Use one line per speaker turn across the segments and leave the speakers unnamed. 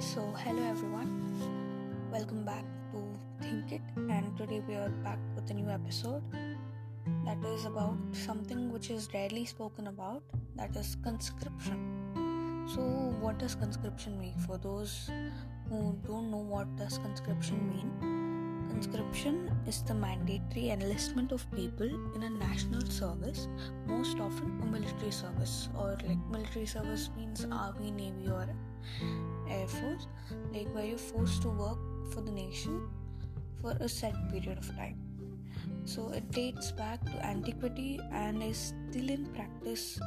hello everyone. Welcome back to Think It, and today we are back with a new episode that is about something which is rarely spoken about that is conscription. So, what does conscription mean? For those who don't know what does conscription mean, conscription is the mandatory enlistment of people in a national service, most often a military service, or like military service means army, navy, or air force, like where you're forced to work for the nation for a set period of time. So it dates back to antiquity and is still in practice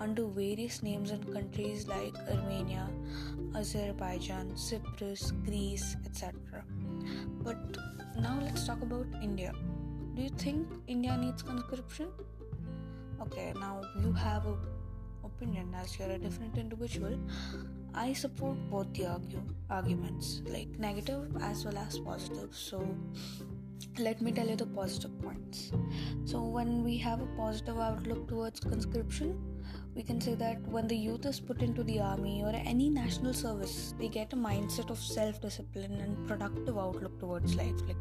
under various names in countries like Armenia, Azerbaijan, Cyprus, Greece, etc. But now let's talk about India. Do you think India needs conscription? Okay, now you have a opinion as you're a different individual I support both the argue, arguments, like negative as well as positive. So, let me tell you the positive points. So, when we have a positive outlook towards conscription, we can say that when the youth is put into the army or any national service, they get a mindset of self discipline and productive outlook towards life. Like,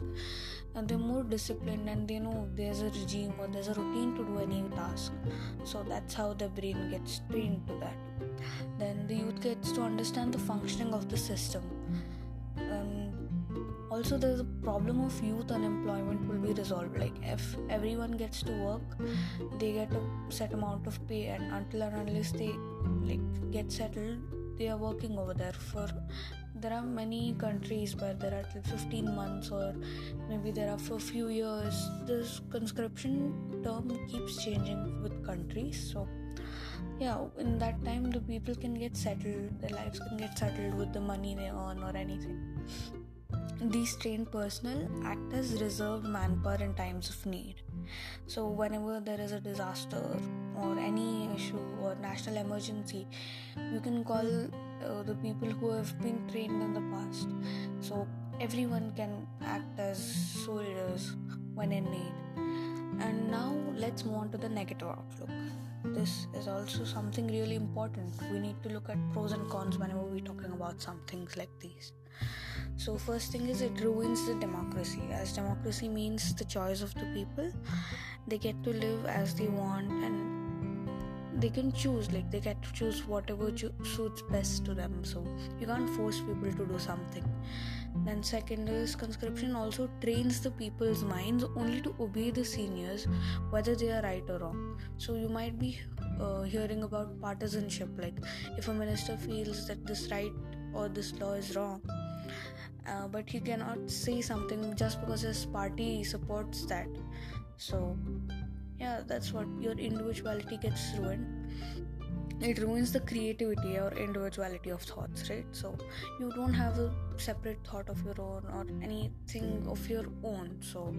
and they're more disciplined and they know there's a regime or there's a routine to do any task. So, that's how the brain gets trained to that then the youth gets to understand the functioning of the system. Also, there's a problem of youth unemployment will be resolved. Like if everyone gets to work, they get a set amount of pay, and until and unless they like get settled, they are working over there for there are many countries where there are 15 months or maybe there are for a few years. This conscription term keeps changing with countries. So yeah in that time the people can get settled their lives can get settled with the money they earn or anything these trained personnel act as reserved manpower in times of need so whenever there is a disaster or any issue or national emergency you can call uh, the people who have been trained in the past so everyone can act as soldiers when in need and now let's move on to the negative outlook this is also something really important. We need to look at pros and cons whenever we're talking about some things like these. So, first thing is it ruins the democracy, as democracy means the choice of the people. They get to live as they want and they can choose, like, they get to choose whatever cho- suits best to them. So, you can't force people to do something. Then, second is conscription also trains the people's minds only to obey the seniors, whether they are right or wrong. So, you might be uh, hearing about partisanship, like if a minister feels that this right or this law is wrong, uh, but he cannot say something just because his party supports that. So, yeah, that's what your individuality gets ruined. It ruins the creativity or individuality of thoughts right? So you don't have a separate thought of your own or anything of your own. So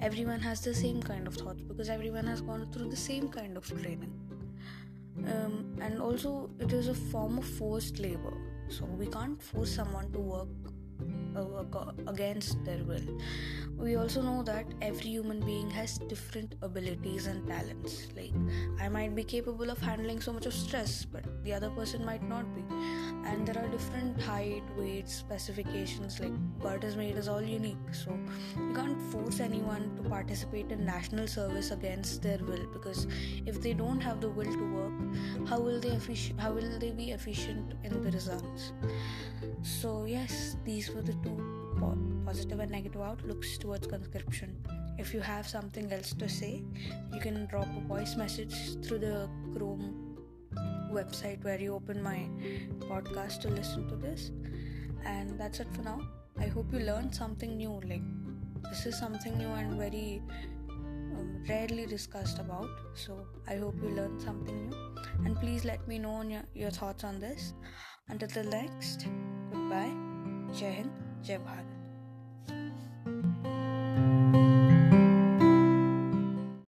everyone has the same kind of thoughts because everyone has gone through the same kind of training. Um, and also it is a form of forced labor so we can't force someone to work against their will. We also know that every human being has different abilities and talents. Like, I might be capable of handling so much of stress, but the other person might not be. And there are different height, weight, specifications. Like, God has made us all unique. So, you can't force anyone to participate in national service against their will because if they don't have the will to work, how will they effic- how will they be efficient in the results? So, yes, these were the two positive and negative outlooks towards conscription. If you have something else to say, you can drop a voice message through the Chrome website where you open my podcast to listen to this. And that's it for now. I hope you learned something new. Like, this is something new and very um, rarely discussed about. So, I hope you learned something new. And please let me know your, your thoughts on this. Until the next, goodbye. Jai Hind, Jai Bharat.